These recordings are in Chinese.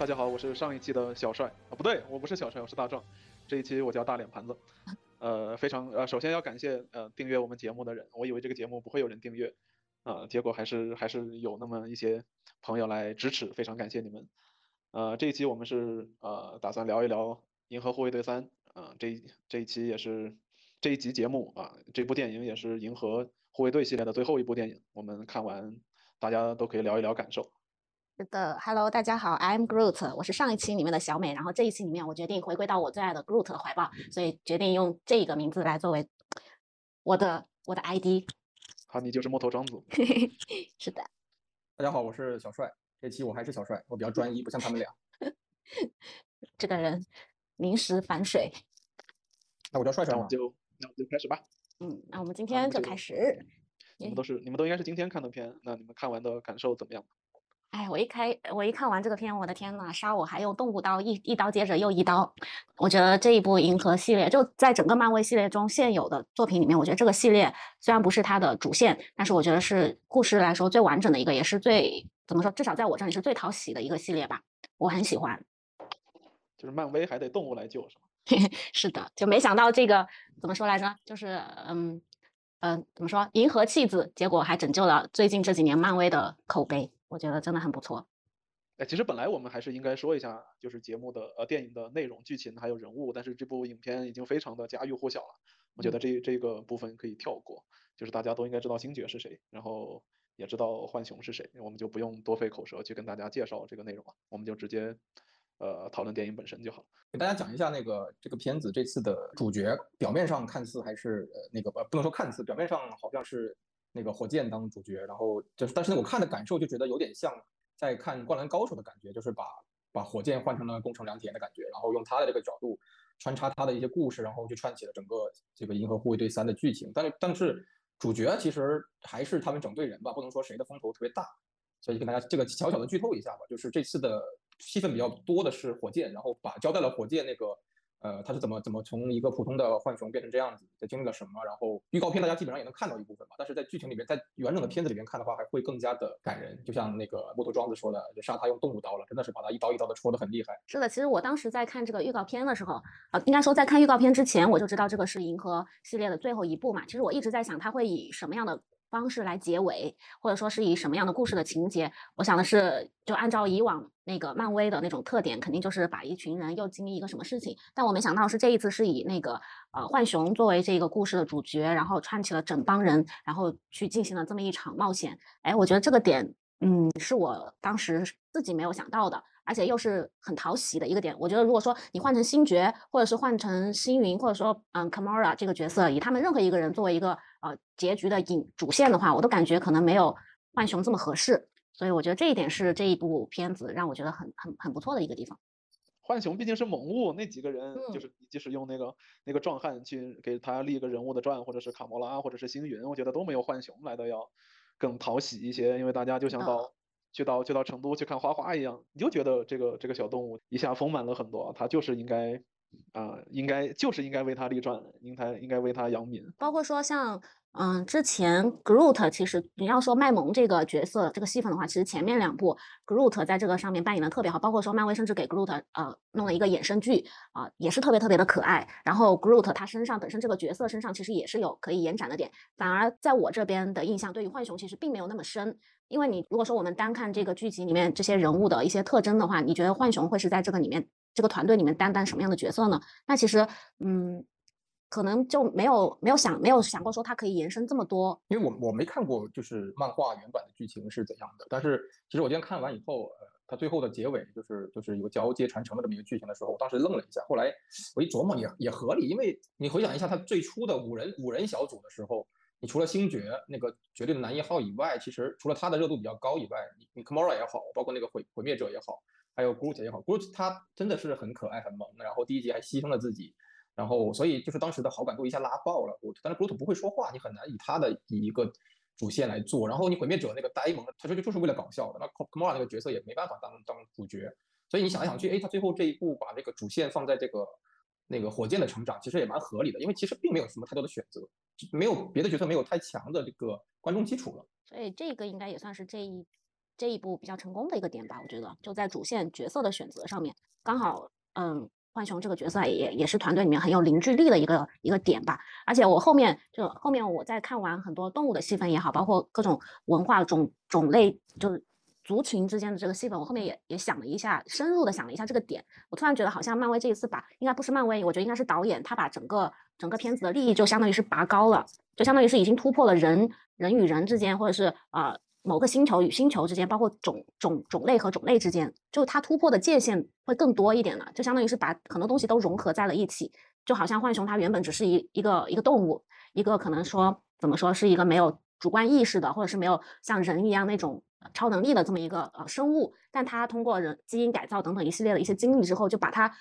大家好，我是上一期的小帅啊，不对，我不是小帅，我是大壮。这一期我叫大脸盘子。呃，非常呃，首先要感谢呃订阅我们节目的人，我以为这个节目不会有人订阅，啊，结果还是还是有那么一些朋友来支持，非常感谢你们。呃，这一期我们是呃打算聊一聊《银河护卫队三》啊，这这一期也是这一集节目啊，这部电影也是《银河护卫队》系列的最后一部电影，我们看完大家都可以聊一聊感受。是的，Hello，大家好，I'm Groot，我是上一期里面的小美，然后这一期里面我决定回归到我最爱的 Groot 的怀抱，所以决定用这个名字来作为我的我的 ID。好，你就是木头庄子。是的。大家好，我是小帅，这期我还是小帅，我比较专一，不像他们俩。这个人临时反水。那我叫帅帅嘛，就那我们就开始吧。嗯，那我们今天就开始。你们都是你们都应该是今天看的片，那你们看完的感受怎么样？哎，我一开我一看完这个片，我的天呐，杀我还用动物刀一一刀接着又一刀。我觉得这一部银河系列就在整个漫威系列中现有的作品里面，我觉得这个系列虽然不是它的主线，但是我觉得是故事来说最完整的一个，也是最怎么说，至少在我这里是最讨喜的一个系列吧。我很喜欢。就是漫威还得动物来救是吗？是的，就没想到这个怎么说来着？就是嗯嗯，怎么说银河弃子，结果还拯救了最近这几年漫威的口碑。我觉得真的很不错。哎，其实本来我们还是应该说一下，就是节目的呃电影的内容、剧情还有人物，但是这部影片已经非常的家喻户晓了，我觉得这这个部分可以跳过，就是大家都应该知道星爵是谁，然后也知道浣熊是谁，我们就不用多费口舌去跟大家介绍这个内容了，我们就直接呃讨论电影本身就好。给大家讲一下那个这个片子这次的主角，表面上看似还是呃那个不不能说看似，表面上好像是。那个火箭当主角，然后就是，但是呢，我看的感受就觉得有点像在看《灌篮高手》的感觉，就是把把火箭换成了宫城良田的感觉，然后用他的这个角度穿插他的一些故事，然后去串起了整个这个《银河护卫队三》的剧情。但是，但是主角其实还是他们整队人吧，不能说谁的风头特别大。所以跟大家这个小小的剧透一下吧，就是这次的戏份比较多的是火箭，然后把交代了火箭那个。呃，他是怎么怎么从一个普通的浣熊变成这样子？在经历了什么？然后预告片大家基本上也能看到一部分吧，但是在剧情里面，在完整的片子里面看的话，还会更加的感人。就像那个木头庄子说的，就杀他用动物刀了，真的是把他一刀一刀的戳的很厉害。是的，其实我当时在看这个预告片的时候，呃，应该说在看预告片之前，我就知道这个是银河系列的最后一部嘛。其实我一直在想，他会以什么样的？方式来结尾，或者说是以什么样的故事的情节？我想的是，就按照以往那个漫威的那种特点，肯定就是把一群人又经历一个什么事情。但我没想到是这一次是以那个呃浣熊作为这个故事的主角，然后串起了整帮人，然后去进行了这么一场冒险。哎，我觉得这个点，嗯，是我当时自己没有想到的。而且又是很讨喜的一个点，我觉得如果说你换成星爵，或者是换成星云，或者说嗯 Kamora 这个角色，以他们任何一个人作为一个呃结局的引主线的话，我都感觉可能没有浣熊这么合适。所以我觉得这一点是这一部片子让我觉得很很很不错的一个地方。浣熊毕竟是猛物，那几个人就是即使用那个那个壮汉去给他立一个人物的传，或者是卡魔拉，或者是星云，我觉得都没有浣熊来的要更讨喜一些，因为大家就想到。去到去到成都去看花花一样，你就觉得这个这个小动物一下丰满了很多，它就是应该，啊，应该就是应该为它立传，应该应该为它扬名。包括说像，嗯，之前 Groot 其实你要说卖萌这个角色这个戏份的话，其实前面两部 Groot 在这个上面扮演的特别好，包括说漫威甚至给 Groot 呃弄了一个衍生剧啊，也是特别特别的可爱。然后 Groot 他身上本身这个角色身上其实也是有可以延展的点，反而在我这边的印象对于浣熊其实并没有那么深。因为你如果说我们单看这个剧集里面这些人物的一些特征的话，你觉得浣熊会是在这个里面这个团队里面担当什么样的角色呢？那其实，嗯，可能就没有没有想没有想过说它可以延伸这么多。因为我我没看过就是漫画原版的剧情是怎样的，但是其实我今天看完以后，呃，它最后的结尾就是就是有交接传承的这么一个剧情的时候，我当时愣了一下，后来我一琢磨也也合理，因为你回想一下它最初的五人五人小组的时候。你除了星爵那个绝对的男一号以外，其实除了他的热度比较高以外，你你 Kamora 也好，包括那个毁毁灭者也好，还有 Groot 也好，Groot 他真的是很可爱很萌，然后第一集还牺牲了自己，然后所以就是当时的好感度一下拉爆了。我但是 Groot 不会说话，你很难以他的以一个主线来做。然后你毁灭者那个呆萌，他这就就是为了搞笑的。那 Kamora 那个角色也没办法当当主角，所以你想来想去，哎，他最后这一步把这个主线放在这个。那个火箭的成长其实也蛮合理的，因为其实并没有什么太多的选择，没有别的角色没有太强的这个观众基础了。所以这个应该也算是这一这一部比较成功的一个点吧。我觉得就在主线角色的选择上面，刚好嗯，浣熊这个角色也也是团队里面很有凝聚力的一个一个点吧。而且我后面就后面我在看完很多动物的戏份也好，包括各种文化种种类就是。族群之间的这个戏份，我后面也也想了一下，深入的想了一下这个点。我突然觉得，好像漫威这一次把，应该不是漫威，我觉得应该是导演，他把整个整个片子的利益就相当于是拔高了，就相当于是已经突破了人人与人之间，或者是呃某个星球与星球之间，包括种种种类和种类之间，就它突破的界限会更多一点了，就相当于是把很多东西都融合在了一起。就好像浣熊它原本只是一一个一个动物，一个可能说怎么说是一个没有主观意识的，或者是没有像人一样那种。超能力的这么一个呃生物，但他通过人基因改造等等一系列的一些经历之后，就把他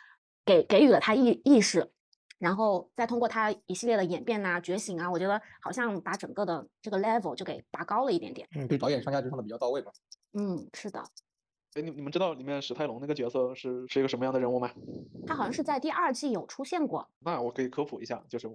给给予了他意意识，然后再通过他一系列的演变啊、觉醒啊，我觉得好像把整个的这个 level 就给拔高了一点点。嗯，对，导演上价值上的比较到位嘛。嗯，是的。哎，你你们知道里面史泰龙那个角色是是一个什么样的人物吗？他好像是在第二季有出现过。那我可以科普一下，就是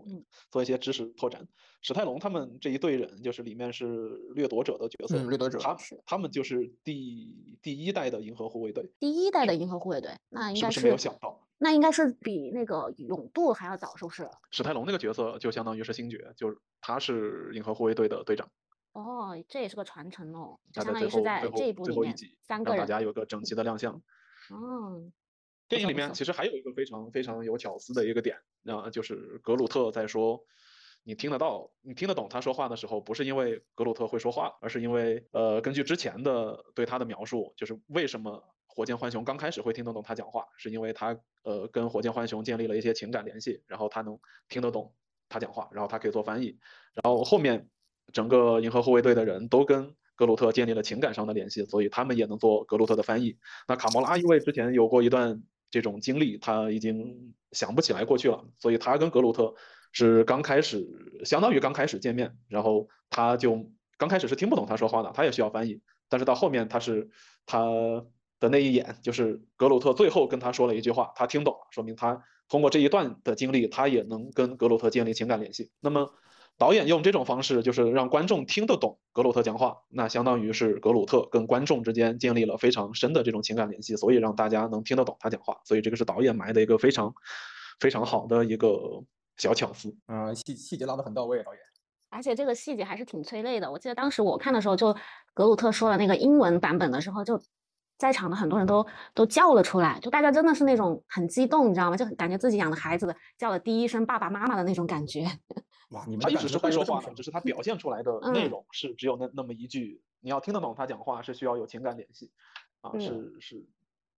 做一些知识拓展。史泰龙他们这一队人，就是里面是掠夺者的角色。掠夺者。他他们就是第第一代的银河护卫队。第一代的银河护卫队，那应该是没有想到。那应该是比那个勇度还要早，是不是？史泰龙那个角色就相当于是星爵，就是他是银河护卫队的队长。哦，这也是个传承哦，相当于是在这一部里面三个人，让大家有个整齐的亮相。嗯，电影里面其实还有一个非常非常有巧思的一个点，那，就是格鲁特在说，你听得到，你听得懂他说话的时候，不是因为格鲁特会说话，而是因为呃，根据之前的对他的描述，就是为什么火箭浣熊刚开始会听得懂他讲话，是因为他呃跟火箭浣熊建立了一些情感联系，然后他能听得懂他讲话，然后他可以做翻译，然后后面。整个银河护卫队的人都跟格鲁特建立了情感上的联系，所以他们也能做格鲁特的翻译。那卡莫拉因为之前有过一段这种经历，他已经想不起来过去了，所以他跟格鲁特是刚开始，相当于刚开始见面，然后他就刚开始是听不懂他说话的，他也需要翻译。但是到后面他是他的那一眼，就是格鲁特最后跟他说了一句话，他听懂了，说明他通过这一段的经历，他也能跟格鲁特建立情感联系。那么。导演用这种方式，就是让观众听得懂格鲁特讲话，那相当于是格鲁特跟观众之间建立了非常深的这种情感联系，所以让大家能听得懂他讲话。所以这个是导演埋的一个非常非常好的一个小巧思。嗯，细细节拉得很到位，导演。而且这个细节还是挺催泪的。我记得当时我看的时候，就格鲁特说了那个英文版本的时候，就在场的很多人都都叫了出来，就大家真的是那种很激动，你知道吗？就感觉自己养的孩子叫了第一声爸爸妈妈的那种感觉。哇，你们他一直是会说话的，只是他 表现出来的内容是只有那那么一句。你要听得懂他讲话，是需要有情感联系啊，是是。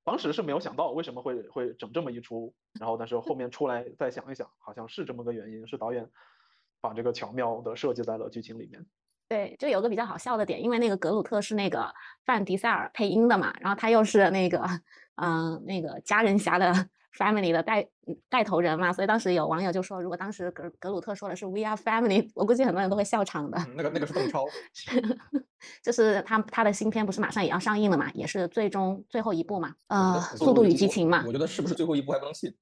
当时是没有想到为什么会会整这么一出，然后但是后面出来再想一想，好像是这么个原因，是导演把这个巧妙的设计在了剧情里面。对，就有个比较好笑的点，因为那个格鲁特是那个范迪塞尔配音的嘛，然后他又是那个嗯那个家人侠的。family 的带带头人嘛，所以当时有网友就说，如果当时格格鲁特说的是 We are family，我估计很多人都会笑场的。那个那个是邓超，就是他他的新片不是马上也要上映了嘛，也是最终最后一部嘛，呃，速度与激情嘛。我觉得是不是最后一部还不能信。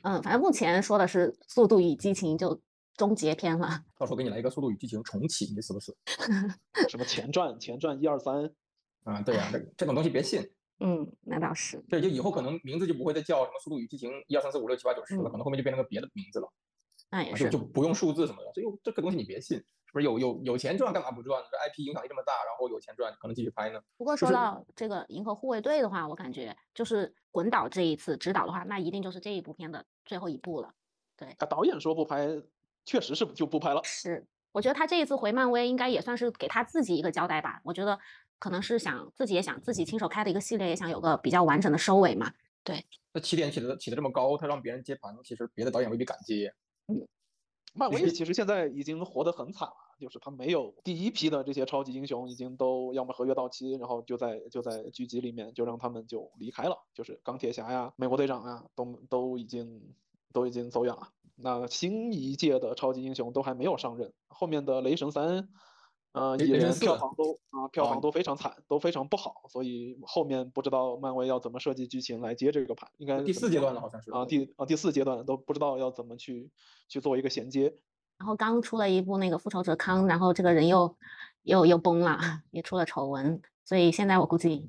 嗯，反正目前说的是速度与激情就终结篇了。到时候给你来一个速度与激情重启，你死不死？什么前传前传一二三？啊，对呀，这这种东西别信。嗯，那倒是。对，就以后可能名字就不会再叫什么《速度与激情》一二三四五六七八九十了，可能后面就变成个别的名字了。那也是，就不用数字什么的。所以这个东西你别信，是不是有有有钱赚干嘛不赚？这 IP 影响力这么大，然后有钱赚，可能继续拍呢。不过说到这个《银河护卫队》的话，我感觉就是滚导这一次指导的话，那一定就是这一部片的最后一部了。对，他导演说不拍，确实是就不拍了。是，我觉得他这一次回漫威，应该也算是给他自己一个交代吧。我觉得。可能是想自己也想自己亲手开的一个系列，也想有个比较完整的收尾嘛。对，那起点起的起的这么高，他让别人接盘，其实别的导演未必敢接。嗯，漫威 其实现在已经活得很惨了，就是他没有第一批的这些超级英雄，已经都要么合约到期，然后就在就在剧集里面就让他们就离开了，就是钢铁侠呀、美国队长呀，都都已经都已经走远了。那新一届的超级英雄都还没有上任，后面的雷神三。呃，也连票房都啊，票房都非常惨，都非常不好，所以后面不知道漫威要怎么设计剧情来接这个盘，应该第四阶段了，好像是啊，第啊第四阶段都不知道要怎么去去做一个衔接。然后刚出了一部那个复仇者康，然后这个人又又又崩了，也出了丑闻。所以现在我估计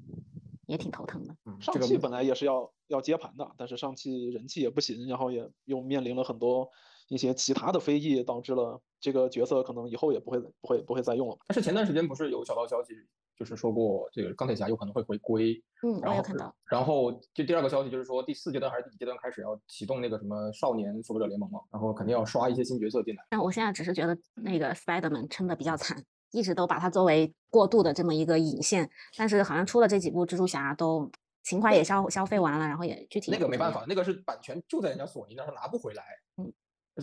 也挺头疼的。嗯，上这个汽本来也是要要接盘的，但是上汽人气也不行，然后也又面临了很多一些其他的非议，导致了这个角色可能以后也不会不会不会再用了。但是前段时间不是有小道消息，就是说过这个钢铁侠有可能会回归，嗯，我然后有看到。然后就第二个消息就是说第四阶段还是第几阶段开始要启动那个什么少年复仇者联盟嘛，然后肯定要刷一些新角色进来。但我现在只是觉得那个 Spider-Man 撑的比较惨，一直都把它作为过渡的这么一个引线，但是好像出了这几部蜘蛛侠都情怀也消消费完了，然后也具体那。个没办法，那个是版权就在人家索尼那儿，他拿不回来。嗯，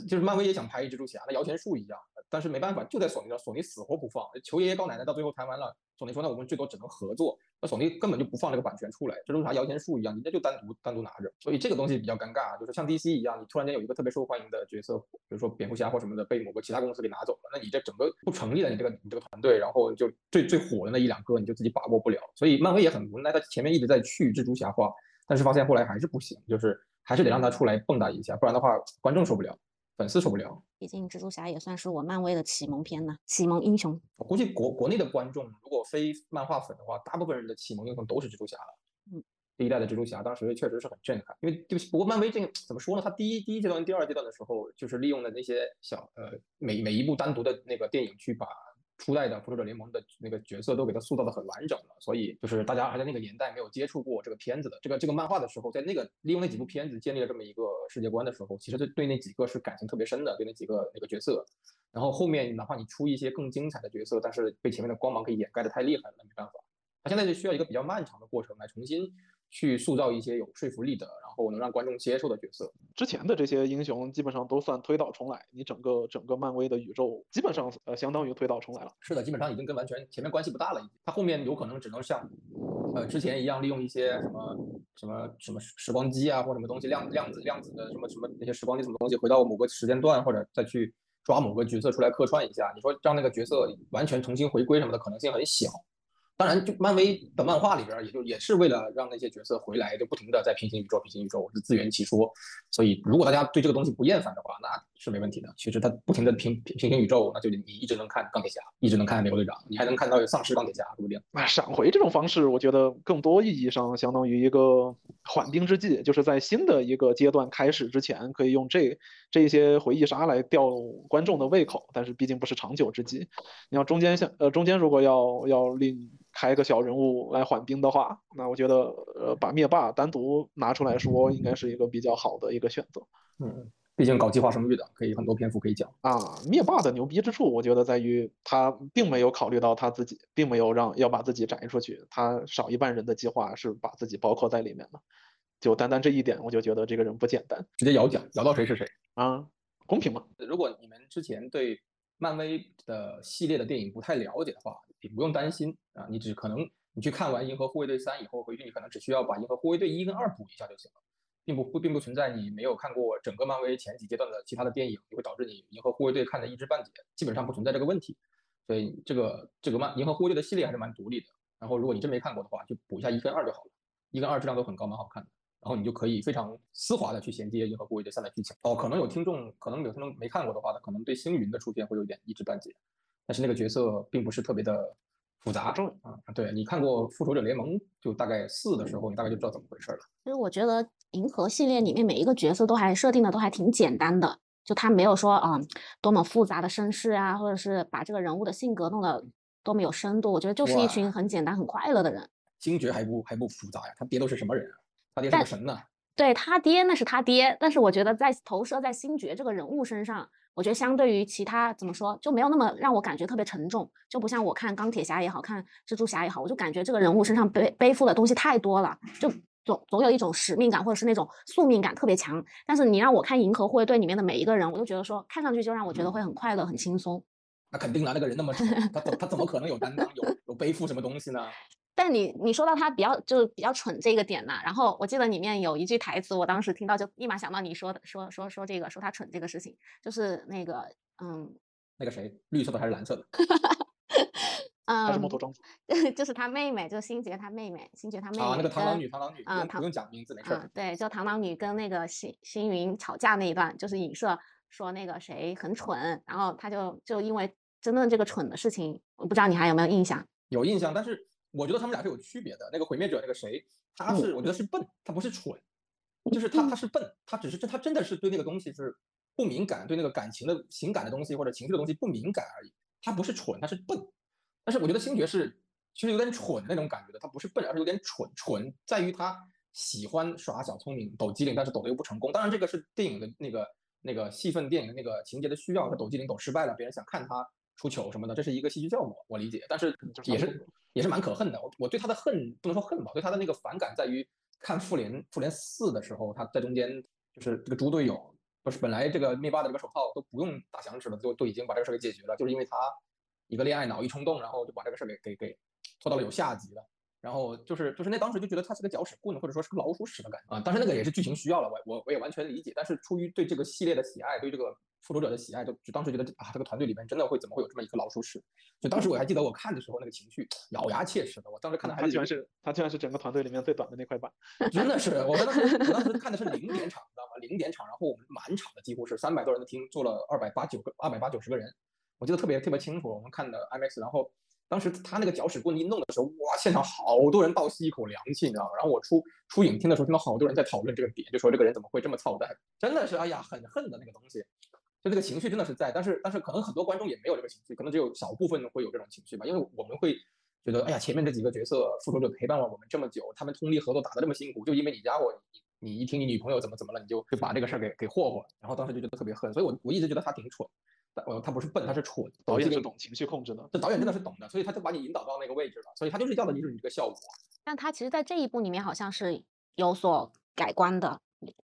就是漫威也想拍蜘蛛侠，那摇钱树一样，但是没办法，就在索尼那儿，索尼死活不放。求爷爷告奶奶，到最后谈完了，索尼说那我们最多只能合作，那索尼根本就不放这个版权出来，蜘蛛侠摇钱树一样，人家就单独单独拿着，所以这个东西比较尴尬，就是像 DC 一样，你突然间有一个特别受欢迎的角色，比如说蝙蝠侠或什么的，被某个其他公司给拿走了，那你这整个不成立了，你这个你这个团队，然后就最最火的那一两个，你就自己把握不了，所以漫威也很无奈，他前面一直在去蜘蛛侠化，但是发现后来还是不行，就是还是得让他出来蹦跶一下，不然的话观众受不了，粉丝受不了。毕竟蜘蛛侠也算是我漫威的启蒙片呢，启蒙英雄。我估计国国内的观众，如果非漫画粉的话，大部分人的启蒙英雄都是蜘蛛侠了。嗯，第一代的蜘蛛侠当时确实是很震撼，因为就是不过漫威这个怎么说呢？它第一第一阶段、第二阶段的时候，就是利用了那些小呃每每一部单独的那个电影去把初代的复仇者联盟的那个角色都给它塑造的很完整了，所以就是大家还在那个年代没有接触过这个片子的这个这个漫画的时候，在那个利用那几部片子建立了这么一个世界观的时候，其实对对那几个是感情特别深的，对那几个那个角色。然后后面哪怕你出一些更精彩的角色，但是被前面的光芒给掩盖的太厉害了，没办法。他现在就需要一个比较漫长的过程来重新去塑造一些有说服力的，然后能让观众接受的角色。之前的这些英雄基本上都算推倒重来，你整个整个漫威的宇宙基本上呃相当于推倒重来了。是的，基本上已经跟完全前面关系不大了。已经，他后面有可能只能像呃之前一样，利用一些什么什么什么时光机啊，或什么东西量量子量子的什么什么那些时光机什么东西，回到某个时间段，或者再去抓某个角色出来客串一下。你说让那个角色完全重新回归什么的可能性很小。当然，就漫威的漫画里边，也就也是为了让那些角色回来，就不停的在平行宇宙、平行宇宙我是自圆其说。所以，如果大家对这个东西不厌烦的话，那是没问题的。其实它不停的平平平行宇宙，那就你一直能看钢铁侠，一直能看美国队长，你还能看到有丧尸钢铁侠，说不定。啊，闪回这种方式，我觉得更多意义上相当于一个缓兵之计，就是在新的一个阶段开始之前，可以用这这些回忆杀来吊观众的胃口，但是毕竟不是长久之计。你要中间像呃中间如果要要另开个小人物来缓兵的话，那我觉得呃把灭霸单独拿出来说，应该是一个比较好的一个选择。嗯，毕竟搞计划生育的，可以很多篇幅可以讲。啊，灭霸的牛逼之处，我觉得在于他并没有考虑到他自己，并没有让要把自己摘出去，他少一半人的计划是把自己包括在里面了。就单单这一点，我就觉得这个人不简单直接摇奖，摇到谁是谁。啊，公平吗。如果你们之前对漫威的系列的电影不太了解的话，你不用担心啊，你只可能你去看完《银河护卫队三》以后，回去你可能只需要把《银河护卫队一》跟二补一下就行了，并不并不存在你没有看过整个漫威前几阶段的其他的电影，你会导致你《银河护卫队》看的一知半解，基本上不存在这个问题。所以这个这个漫《银河护卫队》的系列还是蛮独立的。然后如果你真没看过的话，就补一下一跟二就好了，一跟二质量都很高，蛮好看的。然后你就可以非常丝滑的去衔接《银河护卫队三》的剧情。哦，可能有听众，可能有听众没看过的话，他可能对星云的出现会有一点一知半解，但是那个角色并不是特别的复杂重啊。对你看过《复仇者联盟》就大概四的时候，你大概就知道怎么回事了。其实我觉得银河系列里面每一个角色都还设定的都还挺简单的，就他没有说啊、多么复杂的身世啊，或者是把这个人物的性格弄得多么有深度。我觉得就是一群很简单很快乐的人。星爵还不还不复杂呀？他爹都是什么人啊？他爹是个神呐、对他爹那是他爹，但是我觉得在投射在星爵这个人物身上，我觉得相对于其他怎么说就没有那么让我感觉特别沉重，就不像我看钢铁侠也好看蜘蛛侠也好，我就感觉这个人物身上背背负的东西太多了，就总总有一种使命感或者是那种宿命感特别强。但是你让我看银河护卫队里面的每一个人，我都觉得说看上去就让我觉得会很快乐很轻松。那肯定了，那个人那么丑，他怎他怎么可能有担当，有有背负什么东西呢？但你你说到他比较就是比较蠢这个点呢，然后我记得里面有一句台词，我当时听到就立马想到你说的说说说这个说他蠢这个事情，就是那个嗯那个谁，绿色的还是蓝色的？嗯木头桩子。就是他妹妹，就是星爵他妹妹，星爵他妹妹啊，那个螳螂女，螳螂女，不啊螳用不用讲名字，没事。对，就螳螂女跟那个星星云吵架那一段，就是影射说那个谁很蠢，然后他就就因为争论这个蠢的事情，我不知道你还有没有印象？有印象，但是我觉得他们俩是有区别的。那个毁灭者那个谁，他是我觉得是笨，他不是蠢，就是他他是笨，他只是这他真的是对那个东西是不敏感，对那个感情的情感的东西或者情绪的东西不敏感而已。他不是蠢，他是笨。但是我觉得星爵是其实有点蠢那种感觉的，他不是笨，而是有点蠢。蠢在于他喜欢耍小聪明、抖机灵，但是抖的又不成功。当然这个是电影的那个那个戏份、电影的那个情节的需要，他抖机灵抖失败了，别人想看他。出糗什么的，这是一个戏剧效果，我理解，但是也是也是蛮可恨的。我我对他的恨不能说恨吧，对他的那个反感在于看复联复联四的时候，他在中间就是这个猪队友，不是本来这个灭霸的这个手套都不用打响指了，就都已经把这个事给解决了，就是因为他一个恋爱脑一冲动，然后就把这个事给给给拖到了有下级了。然后就是就是那当时就觉得他是个搅屎棍，或者说是个老鼠屎的感觉啊。当时那个也是剧情需要了，我我我也完全理解。但是出于对这个系列的喜爱，对这个复仇者的喜爱，就就当时觉得啊，这个团队里面真的会怎么会有这么一个老鼠屎？就当时我还记得我看的时候那个情绪咬牙切齿的。我当时看的还居然是他居然是整个团队里面最短的那块板，真的是我当时我当时看的是零点场，知道吗？零点场，然后我们满场的几乎是三百多人的厅坐了二百八九个二百八九十个人，我记得特别特别清楚。我们看的 IMAX，然后。当时他那个搅屎棍一弄的时候，哇，现场好多人倒吸一口凉气，你知道吗？然后我出出影厅的时候，听到好多人在讨论这个点，就说这个人怎么会这么操蛋？真的是，哎呀，很恨的那个东西，就这个情绪真的是在，但是但是可能很多观众也没有这个情绪，可能只有小部分会有这种情绪吧，因为我们会觉得，哎呀，前面这几个角色复仇者陪伴了我们这么久，他们通力合作打得这么辛苦，就因为你家伙，你你一听你女朋友怎么怎么了，你就就把这个事儿给给霍霍，然后当时就觉得特别恨，所以我我一直觉得他挺蠢。呃，他不是笨，他是蠢。导演是懂情绪控制的，这导演真的是懂的，所以他就把你引导到那个位置了，所以他就是要的就是你这个效果。但他其实，在这一部里面好像是有所改观的，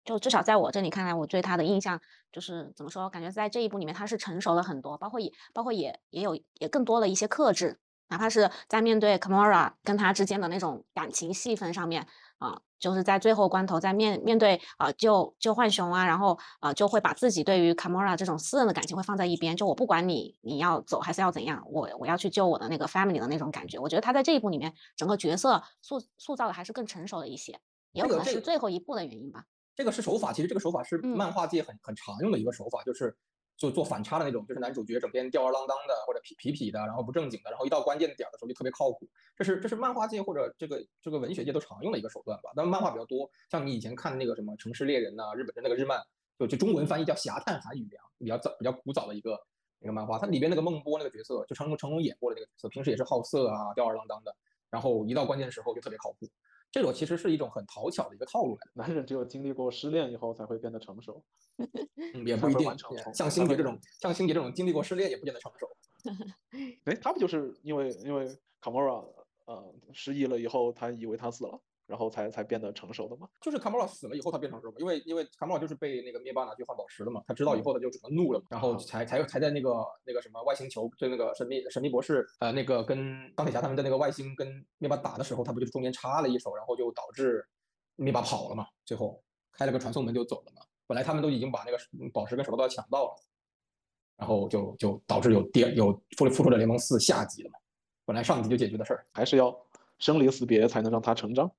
就至少在我这里看来，我对他的印象就是怎么说？感觉在这一部里面他是成熟了很多，包括也包括也也有也更多了一些克制，哪怕是在面对 Kamora 跟他之间的那种感情戏份上面。啊，就是在最后关头，在面面对啊救救浣熊啊，然后啊就会把自己对于 kamara 这种私人的感情会放在一边，就我不管你你要走还是要怎样，我我要去救我的那个 family 的那种感觉。我觉得他在这一部里面整个角色塑塑造的还是更成熟了一些，也有可能是最后一部的原因吧。这个是手法，其实这个手法是漫画界很很常用的一个手法，就是。就做反差的那种，就是男主角整天吊儿郎当的，或者痞痞痞的，然后不正经的，然后一到关键点的时候就特别靠谱。这是这是漫画界或者这个这个文学界都常用的一个手段吧。但漫画比较多，像你以前看那个什么《城市猎人》呐，日本的那个日漫，就就中文翻译叫《侠探韩语良》，比较早比较古早的一个那个漫画。它里边那个孟波那个角色，就成龙成龙演过的那个角色，平时也是好色啊，吊儿郎当的，然后一到关键时候就特别靠谱。这种其实是一种很讨巧的一个套路来的。男人只有经历过失恋以后才会变得成熟，也不一定。像星杰这种，像星杰这种经历过失恋也不见得成熟。哎，他不就是因为因为卡莫拉呃失忆了以后，他以为他死了。然后才才变得成熟的嘛，就是卡莫拉死了以后他变成熟嘛，因为因为卡莫拉就是被那个灭霸拿去换宝石了嘛，他知道以后他就只能怒了嘛，然后才才才在那个那个什么外星球，就那个神秘神秘博士，呃，那个跟钢铁侠他们在那个外星跟灭霸打的时候，他不就中间插了一手，然后就导致灭霸跑了嘛，最后开了个传送门就走了嘛，本来他们都已经把那个宝石跟手套都要抢到了，然后就就导致有第有复复仇者联盟四下集了嘛，本来上集就解决的事儿，还是要生离死别才能让他成长。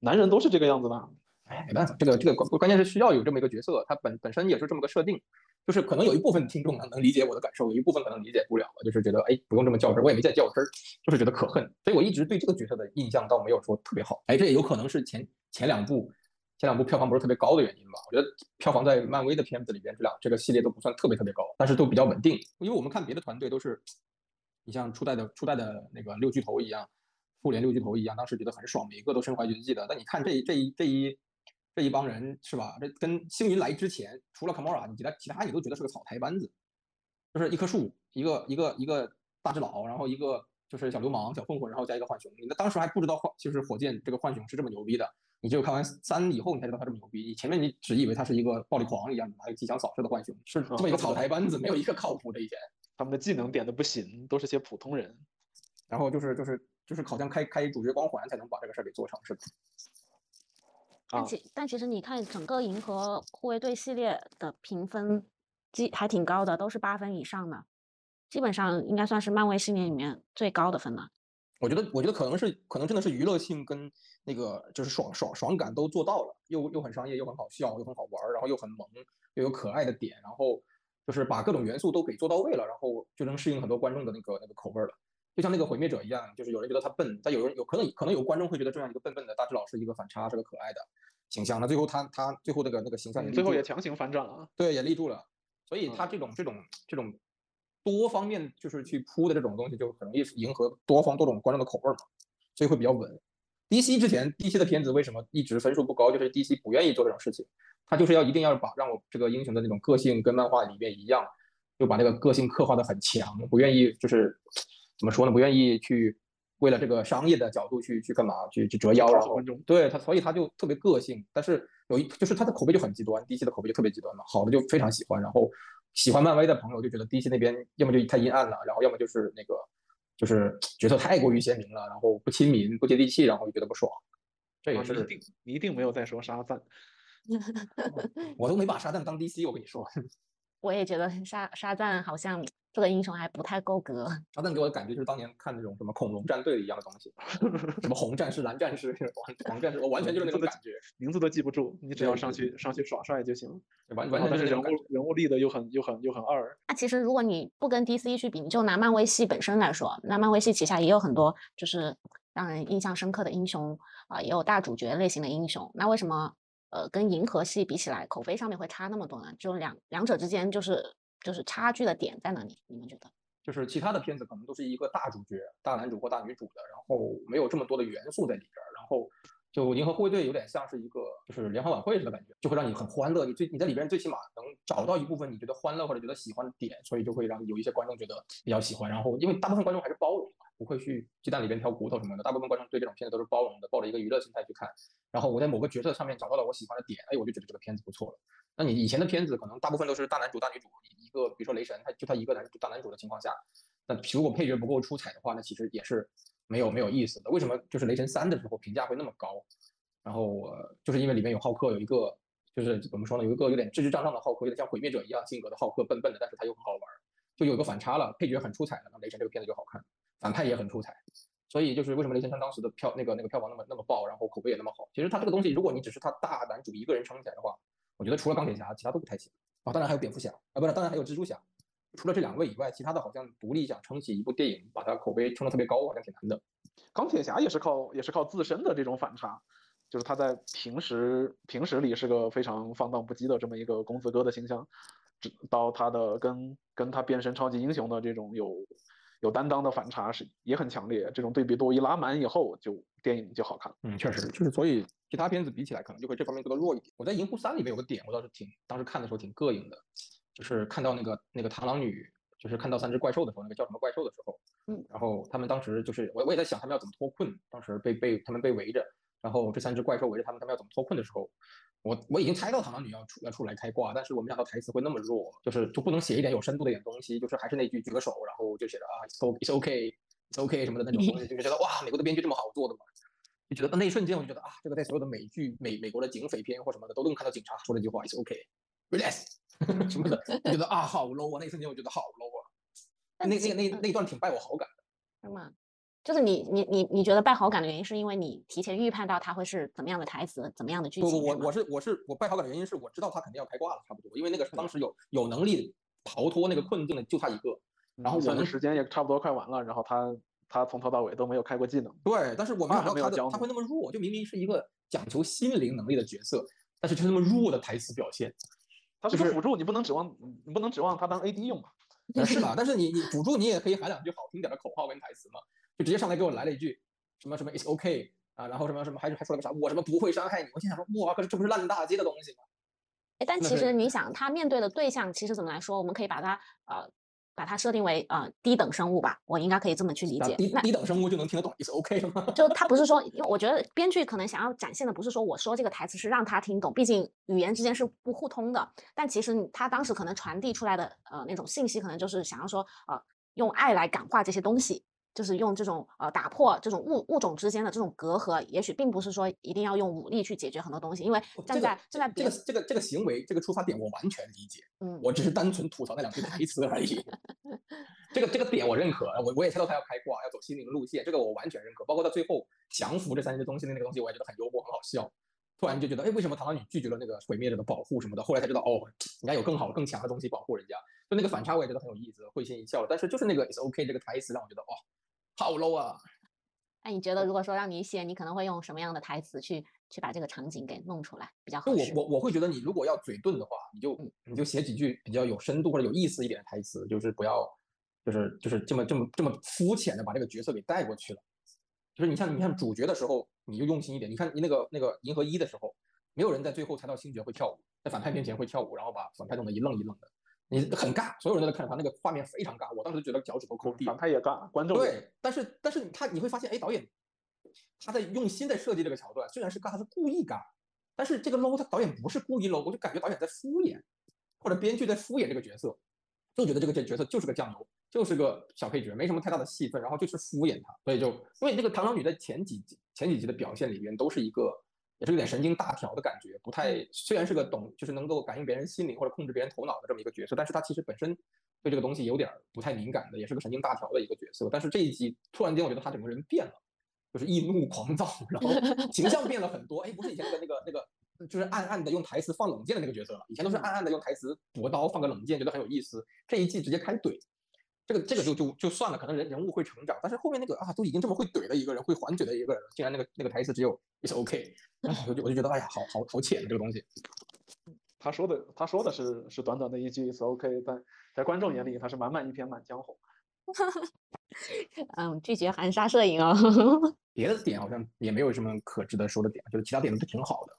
男人都是这个样子的，哎，没办法，这个这个关关键是需要有这么一个角色，他本本身也是这么个设定，就是可能有一部分听众能能理解我的感受，有一部分可能理解不了，就是觉得哎不用这么较真，我也没在较真，就是觉得可恨，所以我一直对这个角色的印象倒没有说特别好，哎，这也有可能是前前两部前两部票房不是特别高的原因吧？我觉得票房在漫威的片子里边，这两这个系列都不算特别特别高，但是都比较稳定，因为我们看别的团队都是，你像初代的初代的那个六巨头一样。复联六巨头一样，当时觉得很爽，每一个都身怀绝技的。但你看这这一这一这一帮人是吧？这跟星云来之前，除了 Kamora，，你其他其他你都觉得是个草台班子，就是一棵树，一个一个一个大只佬，然后一个就是小流氓、小混混，然后加一个浣熊。你那当时还不知道浣就是火箭这个浣熊是这么牛逼的，你只有看完三以后，你才知道他这么牛逼。你前面你只以为他是一个暴力狂一样，的一个机枪扫射的浣熊，是这么一个草台班子，没有一个靠谱的。以前他们的技能点的不行，都是些普通人，然后就是就是。就是好像开开主角光环才能把这个事儿给做成，是吧？但其但其实你看整个银河护卫队系列的评分，基还挺高的，都是八分以上的，基本上应该算是漫威系列里面最高的分了。我觉得，我觉得可能是可能真的是娱乐性跟那个就是爽爽爽感都做到了，又又很商业，又很好笑，又很好玩，然后又很萌，又有可爱的点，然后就是把各种元素都给做到位了，然后就能适应很多观众的那个那个口味了。就像那个毁灭者一样，就是有人觉得他笨，但有人有可能可能有观众会觉得这样一个笨笨的大智老师一个反差是个可爱的形象，那最后他他最后那个那个形象也立最后也强行反转了。对，也立住了。所以嗯他这种、这种这种多方面就是去铺的这种东西，就很容易迎合多方多种观众的口味儿嘛，所以会比较稳。DC 之前 DC 的片子为什么一直分数不高？就是 DC 不愿意做这种事情，他就是要一定要把让我这个英雄的那种个性跟漫画里面一样，就把那个个性刻画的很强，不愿意就是怎么说呢？不愿意去为了这个商业的角度去去干嘛？去去折腰，然后观众对他，所以他就特别个性，但是有一就是他的口碑就很极端，DC 的口碑就特别极端嘛，好的就非常喜欢，然后喜欢漫威的朋友就觉得 DC 那边要么就太阴暗了，然后要么就是那个就是角色太过于鲜明了，然后不亲民、不接地气，然后就觉得不爽。这也啊，你是一定你一定没有在说沙赞，我都没把沙赞当 DC，我跟你说，我也觉得沙沙赞好像这个英雄还不太够格。沙赞给我的感觉就是当年看那种什么恐龙战队一样的东西，什么红战士、蓝战士、黄黄战士，我完全就是那种感觉，名字都记不住，你只要上去上去耍帅就行。完完全但是人物。人物立的又很又很又很二，那其实如果你不跟 DC 去比，你就拿漫威系本身来说，那漫威系旗下也有很多就是让人印象深刻的英雄啊、也有大主角类型的英雄。那为什么呃跟银河系比起来，口碑上面会差那么多呢？就两两者之间就是就是差距的点在哪里？你们觉得？就是其他的片子可能都是一个大主角、大男主或大女主的，然后没有这么多的元素在里边儿，然后就银河护卫队有点像是一个就是联欢晚会似的感觉，就会让你很欢乐，你最你在里边最起码能找到一部分你觉得欢乐或者觉得喜欢的点，所以就会让有一些观众觉得比较喜欢，然后因为大部分观众还是包容嘛，不会去鸡蛋里边挑骨头什么的，大部分观众对这种片子都是包容的，抱着一个娱乐心态去看，然后我在某个角色上面找到了我喜欢的点，哎，我就觉得这个片子不错了。那你以前的片子可能大部分都是大男主大女主，一个比如说雷神，他就他一个男主大男主的情况下，那如果配角不够出彩的话，那其实也是没有没有意思的。为什么就是雷神三的时候评价会那么高？然后呃，就是因为里面有浩克，有一个就是怎么说呢，有一个有点智智障障的浩克，有点像毁灭者一样性格的浩克，笨笨的，但是他又很好玩，就有一个反差了，配角很出彩了，那雷神这个片子就好看，反派也很出彩。所以就是为什么雷神三当时的票那个那个票房那么那么爆，然后口碑也那么好。其实他这个东西，如果你只是他大男主一个人撑起来的话，我觉得除了钢铁侠，其他都不太行啊。当然还有蝙蝠侠啊，不是，当然还有蜘蛛侠。除了这两位以外，其他的好像独立想撑起一部电影，把它口碑撑得特别高，好像挺难的。钢铁侠也是靠也是靠自身的这种反差，就是他在平时平时里是个非常放荡不羁的这么一个公子哥的形象，直到他的跟跟他变身超级英雄的这种有有担当的反差是也很强烈，这种对比度一拉满以后，就电影就好看。嗯，确实，就是所以其他片子比起来，可能就会这方面做的弱一点。我在《银狐三》里面有个点，我倒是挺当时看的时候挺膈应的，就是看到那个那个螳螂女，就是看到三只怪兽的时候，那个叫什么怪兽的时候，嗯，然后他们当时就是我我也在想他们要怎么脱困，当时被被他们被围着，然后这三只怪兽围着他们，他们要怎么脱困的时候，我我已经猜到螳螂女要出要出来开挂，但是我没想到台词会那么弱，就是就不能写一点有深度的一点东西，就是还是那句举个手，然后就写着啊 it's o it's okay it's okay 什么的那种东西，就觉得哇，美国的编剧这么好做的嘛？就觉得那一瞬间我就觉得啊，这个在所有的美剧、美美国的警匪片或什么的都能看到警察说这句话，it's okay，relax 什么的，就觉得啊好 low 啊，那一瞬间我觉得好 low 啊，那那那那一段挺败我好感的。是吗？就是你你你你觉得败好感的原因，是因为你提前预判到他会是怎么样的台词，怎么样的剧情不不，情？我我是我是我败好感的原因是我知道他肯定要开挂了，差不多，因为那个当时有有能力逃脱那个困境的就他一个。然后我们时间也差不多快完了，然后他他从头到尾都没有开过技能，对，但是我没啊想到他的他还没有教呢会那么弱，就明明是一个讲求心灵能力的角色，但是却那么弱的台词表现。他是个辅助，你不能指望你不能指望他当 AD 用嘛。呃是吧？但是你你辅助你也可以喊两句好听点的口号跟台词嘛，就直接上来给我来了一句什么什么 it's okay 啊，然后什么什么还是还说了个啥我什么不会伤害你，我心想说哇，可是这不是烂大街的东西吗？哎，但其实你想，他面对的对象其实怎么来说，我们可以把它呃把它设定为呃低等生物吧，我应该可以这么去理解。低低等生物就能听得懂 it's okay 了吗？就他不是说，因为我觉得编剧可能想要展现的不是说我说这个台词是让他听懂，毕竟语言之间是不互通的。但其实他当时可能传递出来的呃那种信息，可能就是想要说呃用爱来感化这些东西，就是用这种呃打破这种物物种之间的这种隔阂，也许并不是说一定要用武力去解决很多东西，因为站这在个站在这个这个这个行为这个出发点我完全理解，嗯我只是单纯吐槽那两句台词而已。这个这个点我认可，我我也猜到他要开挂，要走心灵路线，这个我完全认可。包括到最后降服这三只东西的那个东西，我也觉得很幽默，很好笑。突然就觉得，哎，为什么螳螂女拒绝了那个毁灭者的保护什么的？后来才知道，哦，人家有更好、更强的东西保护人家。就那个反差，我也觉得很有意思，会心一笑。但是就是那个 "It's OK" 这个台词让我觉得，哦，好 low 啊！那你觉得，如果说让你写，你可能会用什么样的台词去去把这个场景给弄出来比较合适？我我我会觉得，你如果要嘴遁的话，你就你就写几句比较有深度或者有意思一点的台词，就是不要就是就是这么这么这么肤浅的把这个角色给带过去了。就是你像你像主角的时候，你就用心一点。你看你那个那个银河一的时候，没有人在最后才到星爵会跳舞，在反派面前会跳舞，然后把反派弄得一愣一愣的。你很尬，所有人都在看着他，那个画面非常尬。我当时就觉得脚趾头抠地。反派也尬，观众对，但是但是他你会发现，哎，导演他在用心在设计这个桥段，虽然是尬，他是故意尬，但是这个 low 他导演不是故意 low，我就感觉导演在敷衍，或者编剧在敷衍这个角色，就觉得这个这角色就是个酱油，就是个小配角，没什么太大的戏份，然后就是敷衍他，所以就因为那个螳螂女在前几集前几集的表现里边都是一个。也是有点神经大条的感觉，不太虽然是个懂，就是能够感应别人心灵或者控制别人头脑的这么一个角色，但是他其实本身对这个东西有点不太敏感的，也是个神经大条的一个角色。但是这一集突然间，我觉得他整个人变了，就是易怒狂躁，然后 形象变了很多。哎，不是以前那个那个那个，就是暗暗的用台词放冷箭的那个角色了，以前都是暗暗的用台词搏刀放个冷箭，觉得很有意思。这一季直接开怼。这个这个就就就算了，可能人人物会成长，但是后面那个啊，都已经这么会怼的一个人，会还嘴的一个人，竟然那个那个台词只有 is OK，我就我就觉得哎呀，好好好浅这个东西。他说的他说的是是短短的一句 is OK，但在观众眼里他是满满一篇满江红。嗯，拒绝含沙射影哦。别的点好像也没有什么可值得说的点，就是其他点都挺好的，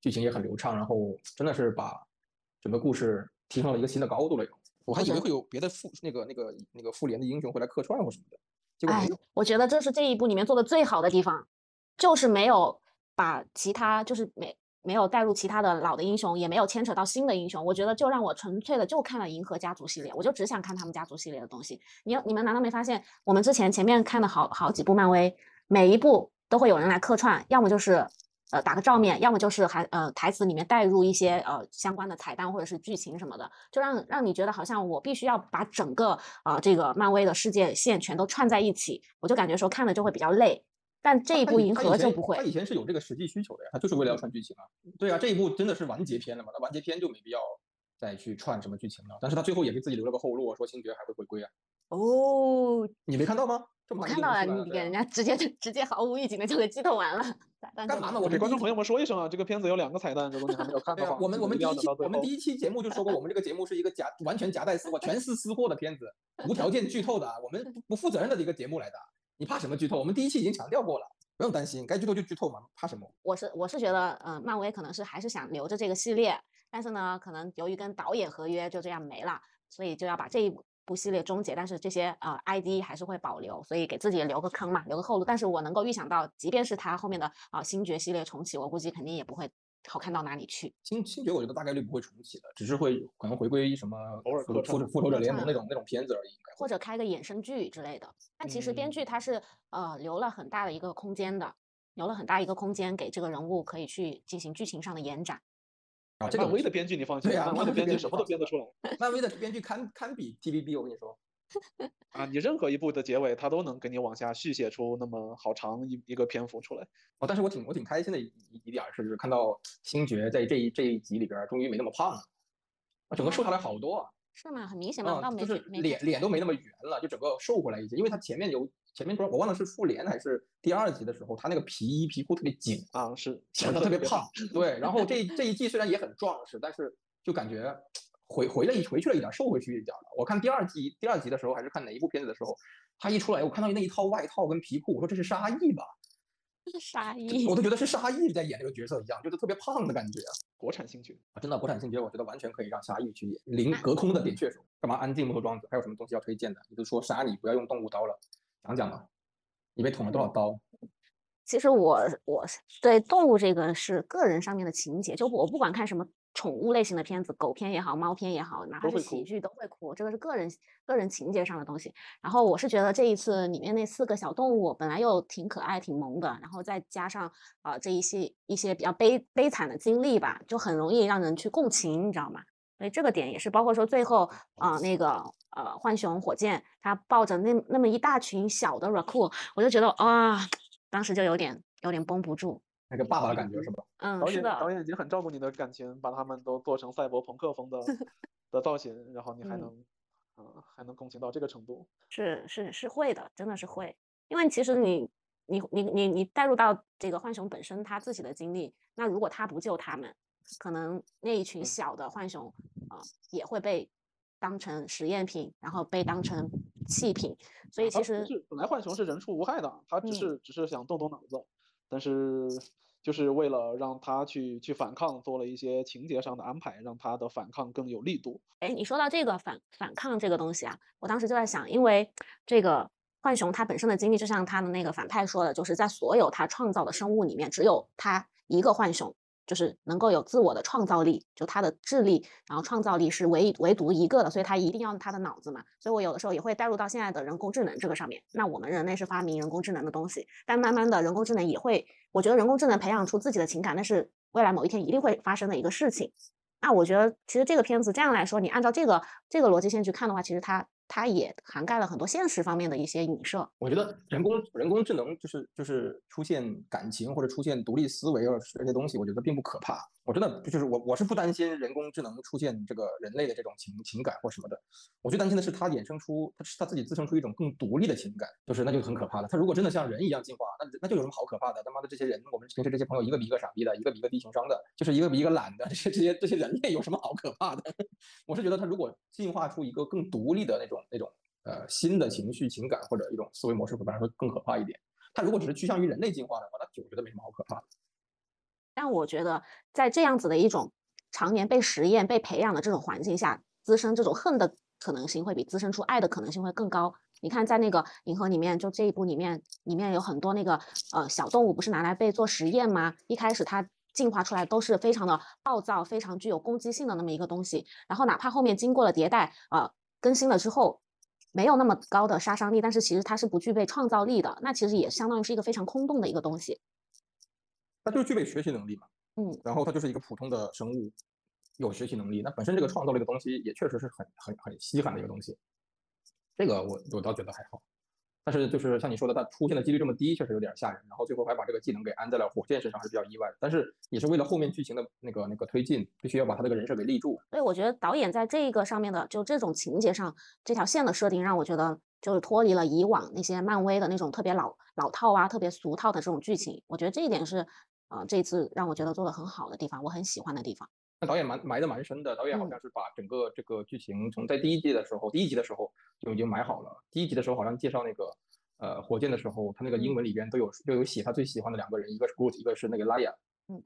剧情也很流畅，然后真的是把整个故事提升了一个新的高度了。我还以为会有别的复那个那个那个复联的英雄会来客串或什么的，结果没有。我觉得这是这一部里面做的最好的地方，就是没有把其他就是没没有带入其他的老的英雄，也没有牵扯到新的英雄。我觉得就让我纯粹的就看了银河家族系列，我就只想看他们家族系列的东西。你你们难道没发现，我们之前前面看的好好几部漫威，每一部都会有人来客串，要么就是。呃，打个照面，要么就是还呃台词里面带入一些呃相关的彩蛋或者是剧情什么的，就让让你觉得好像我必须要把整个啊这个漫威的世界线全都串在一起，我就感觉说看了就会比较累。但这一部银河就不会，他以前是有这个实际需求的呀，他就是为了要串剧情啊。对啊，这一部真的是完结篇了嘛？那完结篇就没必要再去串什么剧情了。但是他最后也给自己留了个后路，说星爵还会回归啊。哦，你没看到吗？我看到了，你给人家直接直接毫无预警的就给剧透完了。干嘛呢？我给观众朋友们说一声啊，这个片子有两个彩蛋，如果你还没有看的话，我们我们第一期我们第一期节目就说过，我们这个节目是一个夹完全夹带私货、全是私货的片子，无条件剧透的，我们不负责任的一个节目来的。你怕什么剧透？我们第一期已经强调过了，不用担心，该剧透就剧透嘛，怕什么？我是我是觉得，嗯，漫威可能是还是想留着这个系列，但是呢，可能由于跟导演合约就这样没了，所以就要把这一。部系列终结，但是这些呃 ID 还是会保留，所以给自己留个坑嘛，留个后路。但是我能够预想到，即便是它后面的啊星爵系列重启，我估计肯定也不会好看到哪里去。星星爵我觉得大概率不会重启的，只是会可能回归什么偶尔复复复仇者联盟那种那种片子而已，或者开个衍生剧之类的。但其实编剧他是呃留了很大的一个空间的，留了很大一个空间给这个人物可以去进行剧情上的延展。啊，漫威的编剧你放心，漫威的编剧什么都编得出来。漫威的编剧堪堪比 TVB，我跟你说。啊，你任何一部的结尾，他都能给你往下续写出那么好长一一个篇幅出来。哦，但是我挺我挺开心的一一点是，就是看到星爵在这一这一集里边终于没那么胖了，啊，整个瘦下来好多啊。是吗？很明显吗？就是脸脸都没那么圆了，就整个瘦回来一些，因为他前面有。前面不知道我忘了是复联还是第二集的时候，他那个皮衣皮裤特别紧啊，是显得特别胖。对，然后这这一季虽然也很壮实，但是就感觉回回了一回去了一点，瘦回去一点了。我看第二季第二集的时候，还是看哪一部片子的时候，他一出来，我看到那一套外套跟皮裤，我说这是沙溢吧？这是沙溢，我都觉得是沙溢在演这个角色一样，就是特别胖的感觉。国产星爵啊，真的国产星爵，我觉得完全可以让沙溢去演零隔空的点穴手。干嘛安静木头桩子？还有什么东西要推荐的？你就说杀你不要用动物刀了，讲讲吧。你被捅了多少刀？其实我我对动物这个是个人上面的情节，就我不管看什么宠物类型的片子，狗片也好，猫片也好，哪怕是喜剧都会哭，这个是个人个人情节上的东西。然后我是觉得这一次里面那四个小动物本来又挺可爱、挺萌的，然后再加上啊这一些一些比较悲悲惨的经历吧，就很容易让人去共情，你知道吗？所以这个点也是包括说最后啊那个。呃，浣熊、火箭，他抱着那那么一大群小的 raccoon，我就觉得啊，当时就有点有点绷不住，那个爸爸的感觉是吧？嗯，是的。导演已经很照顾你的感情，把他们都做成赛博朋克风的 的造型，然后你还能，嗯，还能共情到这个程度？是是是会的，真的是会。因为其实你你你你你带入到这个浣熊本身他自己的经历，那如果他不救他们，可能那一群嗯小的浣熊啊、也会被当成实验品，然后被当成弃品。所以其实是本来浣熊是人畜无害的，它只嗯是只是想动动脑子，但是就是为了让它去去反抗，做了一些情节上的安排，让它的反抗更有力度。哎，你说到这个反反抗这个东西啊，我当时就在想，因为这个浣熊它本身的经历，就像它的那个反派说的，就是在所有它创造的生物里面，只有它一个浣熊，就是能够有自我的创造力，就他的智力，然后创造力是唯唯独一个的，所以他一定要他的脑子嘛。所以我有的时候也会带入到现在的人工智能这个上面。那我们人类是发明人工智能的东西，但慢慢的人工智能也会，我觉得人工智能培养出自己的情感，那是未来某一天一定会发生的一个事情。那我觉得，其实这个片子这样来说，你按照这个这个逻辑线去看的话，其实它它也涵盖了很多现实方面的一些影射。我觉得人工人工智能就是就是出现感情或者出现独立思维啊这些东西，我觉得并不可怕。我真的就是我我是不担心人工智能出现这个人类的这种情情感或什么的，我最担心的是它衍生出它是它自己滋生出一种更独立的情感，就是那就很可怕了。它如果真的像人一样进化，那那就有什么好可怕的？他妈的这些人，我们平时这些朋友一个比一个傻逼的，一个比一个低情商的，就是一个比一个懒的，这些这些这些人类有什么好可怕的？我是觉得它如果进化出一个更独立的那种那种呃新的情绪情感或者一种思维模式，会反而会更可怕一点。它如果只是趋向于人类进化的话，那我觉得没什么好可怕的。但我觉得，在这样子的一种常年被实验、被培养的这种环境下，滋生这种恨的可能性会比滋生出爱的可能性会更高。你看，在那个银河里面，就这一部里面，里面有很多那个呃小动物，不是拿来被做实验吗？一开始它进化出来都是非常的暴躁、非常具有攻击性的那么一个东西，然后哪怕后面经过了迭代，呃更新了之后，没有那么高的杀伤力，但是其实它是不具备创造力的，那其实也相当于是一个非常空洞的一个东西。它就是具备学习能力嘛，嗯，然后它就是一个普通的生物，有学习能力。那本身这个创造力的东西也确实是很很很稀罕的一个东西，这个我我倒觉得还好。但是就是像你说的，它出现的几率这么低，确实有点吓人。然后最后还把这个技能给安在了火箭身上，还是比较意外的。但是也是为了后面剧情的那个那个推进，必须要把他这个人设给立住。所以我觉得导演在这个上面的，就这种情节上这条线的设定，让我觉得就是脱离了以往那些漫威的那种特别老老套啊、特别俗套的这种剧情。我觉得这一点是，呃，这一次让我觉得做的很好的地方，我很喜欢的地方。那导演埋埋的蛮深的，导演好嗯像是把整个这个剧情从在第一季的时候，第一集的时候就已经埋好了。第一集的时候好像介绍那个呃火箭的时候，他那个英嗯文里边都有都有写他最喜欢的两个人，一个是 Groot，一个是那个拉雅。嗯，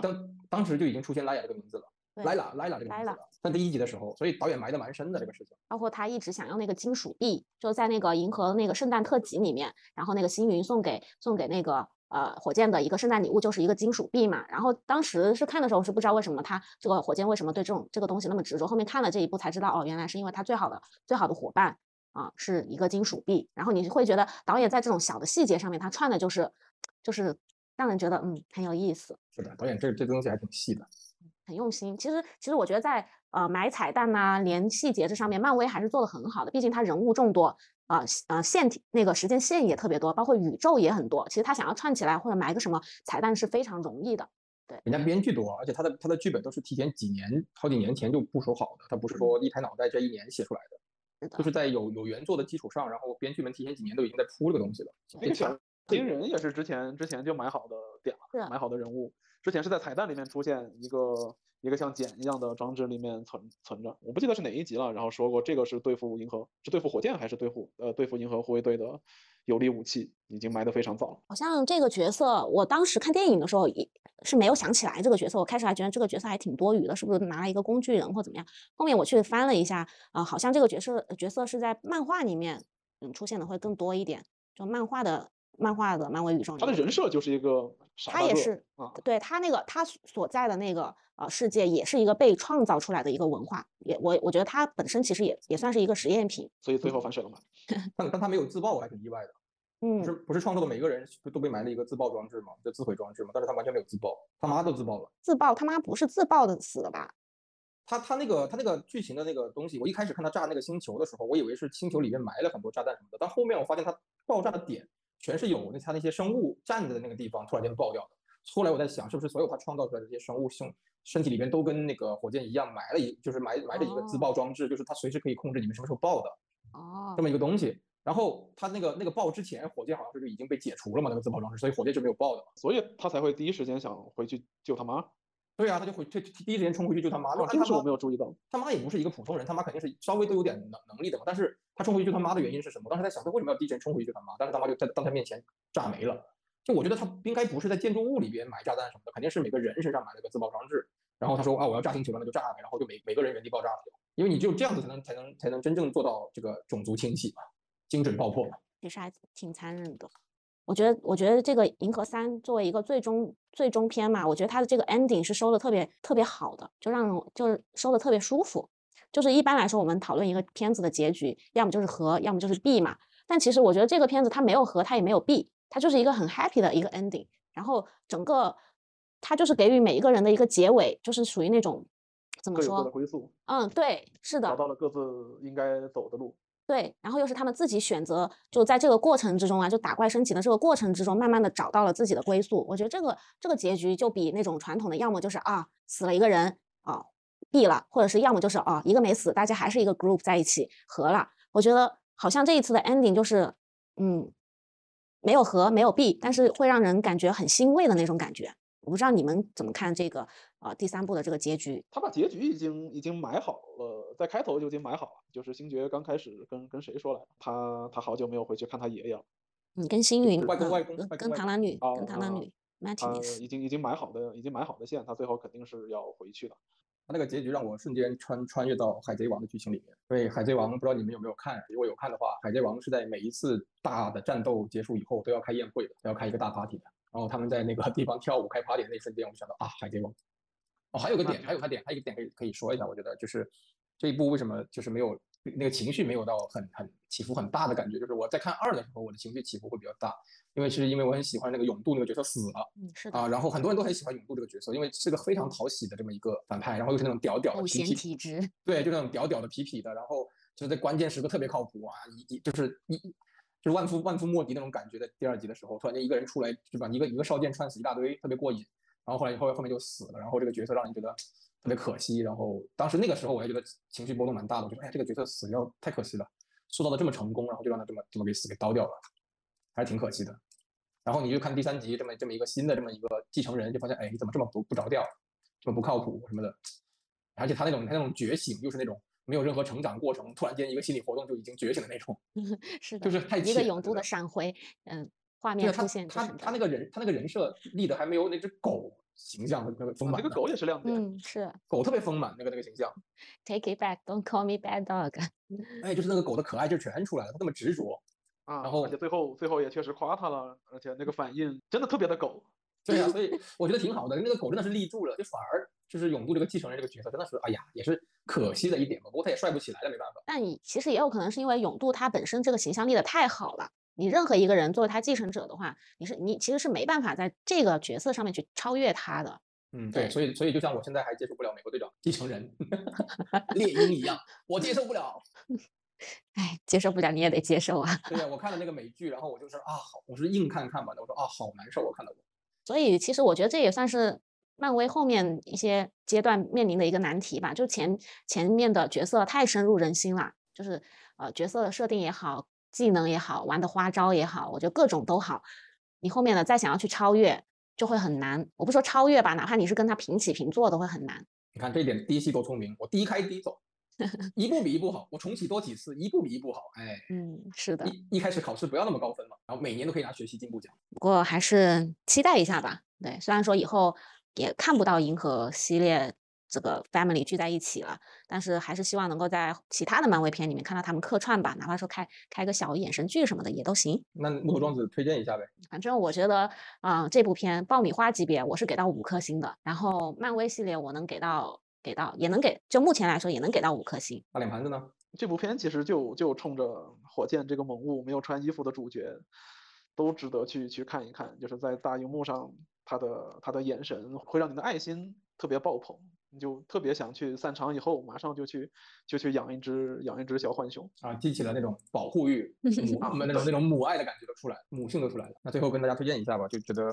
当当时就已经出现拉雅这个名字了，对莱拉莱拉这个名字了，在第一集的时候，所以导演埋的蛮深的这个事情。包括他一直想要那个金属币，就在那个银河那个圣诞特辑里面，然后那个星云送给送给那个呃火箭的一个圣诞礼物就是一个金属币嘛。然后当时是看的时候是不知道为什么他这个火箭为什么对这种这个东西那么执着，后面看了这一部才知道哦，原来是因为他最好的最好的伙伴啊是一个金属币。然后你会觉得导演在这种小的细节上面，他串的就是就是让人觉得嗯很有意思。是的，导演这这东西还挺细的。很用心。其实，其实我觉得在呃埋彩蛋呐、连细节这上面，漫威还是做的很好的。毕竟它人物众多，啊啊线体那个时间线也特别多，包括宇宙也很多。其实他想要串起来或者埋个什么彩蛋是非常容易的。对人家编剧多，而且他的他的剧本都是提前几年、好几年前就部署好的，他不是说一拍脑袋这一年写出来的，是的就是在有有原作的基础上，然后编剧们提前几年都已经在铺这个东西了。那个小金人也是之前之前就买好的点是了，买好的人物，之前是在彩蛋里面出现一个一个像茧一样的装置里面存存着，我不记得是哪一集了，然后说过这个是对付银河，是对付火箭还是对付呃对付银河护卫队的有力武器，已经埋得非常早了。好像这个角色，我当时看电影的时候也是没有想起来这个角色，我开始还觉得这个角色还挺多余的，是不是拿了一个工具人或怎么样？后面我去翻了一下，啊、好像这个角色角色是在漫画里面嗯出现的会更多一点，就漫画的漫画的漫威宇宙里他的人设就是一个傻大个他也是啊，对他那个他所所在的那个呃世界，也是一个被创造出来的一个文化，也我我觉得他本身其实也也算是一个实验品，所以最后反水了嘛。但但他没有自爆，我还挺意外的。嗯不是不是创作的每个人都都被埋了一个自爆装置嘛，就自毁装置嘛，但是他完全没有自爆，他妈都自爆了。自爆他妈不是自爆的死的吧？他他那个他那个剧情的那个东西，我一开始看他炸那个星球的时候，我以为是星球里面埋了很多炸弹什么的，但后面我发现他爆炸的点全是有那他那些生物站的那个地方突然间爆掉的。后来我在想，是不是所有他创造出来的这些生物胸身体里边都跟那个火箭一样埋了一，就是埋埋着一个自哦爆装置，就是它随时可以控制你们什么时候爆的哦这，么一个东西。然后他那个那个爆之前，火箭好像是就已经被解除了嘛，那个自爆装置，所以火箭是没有爆的嘛。所以他才会第一时间想回去救他妈。对啊，他就回去第一时间冲回去救他妈。哦，这个是我没有注意到。他妈也不是一个普通人，他妈肯定是稍微都有点能能力的嘛。但是他冲回去救他妈的原因是什么？当时在想，他为什么要第一时间冲回去救他妈？但是他妈就在当他面前炸没了。就我觉得他应该不是在建筑物里边埋炸弹什么的，肯定是每个人身上埋了个自爆装置。然后他说啊，我要炸星球了，那就炸呗。然后就每每个人原地爆炸了。因为你只有这样子才能才能才能真正做到这个种族清洗嘛，精准爆破嘛。其实还挺残忍的。我觉得，我觉得这个《银河三》作为一个最终最终篇嘛，我觉得它的这个 ending 是收的特别特别好的，就让就是收的特别舒服。就是一般来说，我们讨论一个片子的结局，要么就是和，要么就是 B 嘛。但其实我觉得这个片子它没有和，它也没有 B，它就是一个很 happy 的一个 ending。然后整个它就是给予每一个人的一个结尾，就是属于那种怎么说？归宿。嗯，对，是的。找到了各自应该走的路。对，然后又是他们自己选择，就在这个过程之中啊，就打怪升级的这个过程之中，慢慢的找到了自己的归宿。我觉得这个这个结局就比那种传统的，要么就是啊死了一个人啊毙了，或者是要么就是啊一个没死，大家还是一个 group 在一起和了。我觉得好像这一次的 ending 就是嗯没有和没有毙，但是会让人感觉很欣慰的那种感觉。我不知道你们怎么看这个呃第三部的这个结局？他把结局已经已经埋好了，在开头就已经埋好了。就是星爵刚开始跟跟谁说来着，他他好久没有回去看他爷爷了。你跟星云外公外公跟螳螂女跟螳螂女，他已经已经埋好的已经埋好的线，他最后肯定是要回去的。他那个结局让我瞬间穿穿越到海贼王的剧情里面。因为海贼王不知道你们有没有看，如果有看的话，海贼王是在每一次大的战斗结束以后都要开宴会的，都要开一个大 party 的。然后他们在那个地方跳舞开 party 的那一瞬间，我就想到啊，海贼王。哦，还有个点，还有个点，还有一个点可以可以说一下，我觉得就是这一部为什么就是没有那个情绪没有到很很起伏很大的感觉，就是我在看二的时候，我的情绪起伏会比较大，因为是因为我很喜欢那个永渡那个角色死了，嗯是啊，然后很多人都很喜欢永渡这个角色，因为是个非常讨喜的这么一个反派，然后又是那种屌屌的痞痞体质，对，就那种屌屌的痞痞的，然后就是在关键时刻特别靠谱啊，一一就是一。就是万夫万夫莫敌那种感觉，在第二集的时候，突然间一个人出来，就把一个一个少剑穿死一大堆，特别过瘾。然后后来后后面就死了，然后这个角色让人觉得特别可惜。然后当时那个时候我还觉得情绪波动蛮大的，我觉得哎这个角色死掉太可惜了，塑造的这么成功，然后就让他这么这么给死给刀掉了，还是挺可惜的。然后你就看第三集这么这么一个新的这么一个继承人，就发现哎你怎么这么不不着调，这么不靠谱什么的，而且他那种他那种觉醒又是那种。没有任何成长过程，突然间一个心理活动就已经觉醒的那种，是的，就是太一个永渡的闪回，嗯，画面出现他他那个人他那个人设立的还没有那只狗形象那个丰满，那个狗也是亮点，嗯，是狗特别丰满那个那个形象。Take it back, don't call me bad dog。哎，就是那个狗的可爱就全出来了，它那么执着啊，然后而且最后最后也确实夸他了，而且那个反应真的特别的狗。对啊，所以我觉得挺好的，那个狗真的是立住了，就反而就是永渡这个继承人这个角色真的是，哎呀，也是可惜的一点吧。不过他也帅不起来了，没办法。但其实也有可能是因为永渡他本身这个形象立的太好了，你任何一个人作为他继承者的话，你是你其实是没办法在这个角色上面去超越他的。嗯，对，所以所以就像我现在还接受不了美国队长继承人猎鹰一样，我接受不了。哎，接受不了你也得接受啊。对呀，我看了那个美剧，然后我就是啊，好，我是硬看看吧的，我说啊，好难受，我看到过。所以其实我觉得这也算是漫威后面一些阶段面临的一个难题吧。就前前面的角色太深入人心了，就是呃角色的设定也好，技能也好，玩的花招也好，我觉得各种都好。你后面的再想要去超越，就会很难。我不说超越吧，哪怕你是跟他平起平坐，都会很难。你看这一点，第一期多聪明，我第一开第一走。一步比一步好，我重启多几次，一步比一步好。哎，嗯，是的，一一开始考试不要那么高分嘛，然后每年都可以拿学习进步奖。不过还是期待一下吧。对，虽然说以后也看不到银河系列这个 family 聚在一起了，但是还是希望能够在其他的漫威片里面看到他们客串吧，哪怕说开开个小眼神剧什么的也都行。那木头庄子推荐一下呗。反正我觉得啊，这部片爆米花级别我是给到五颗星的，然后漫威系列我能给到。给到也能给，就目前来说也能给到五颗星。大脸盘子呢？这部片其实就就冲着火箭这个萌物没有穿衣服的主角，都值得去去看一看。就是在大荧幕上，他的他的眼神会让你的爱心特别爆棚，你就特别想去散场以后马上就去就去养一只养一只小浣熊啊，激起了那种保护欲，母 那种那种母爱的感觉都出来，母性都出来了。那最后跟大家推荐一下吧，就觉得。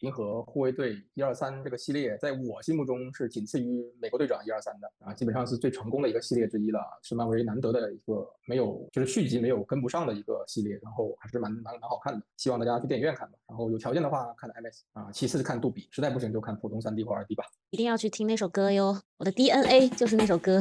银河护卫队一二三这个系列，在我心目中是仅次于美国队长一二三的啊，基本上是最成功的一个系列之一了，是漫威难得的一个没有就是续集没有跟不上的一个系列，然后还是蛮蛮蛮好看的，希望大家去电影院看吧，然后有条件的话看 IMAX 啊，其次是看杜比，实在不行就看普通三 D 或二 D 吧。一定要去听那首歌哟，我的 DNA 就是那首歌。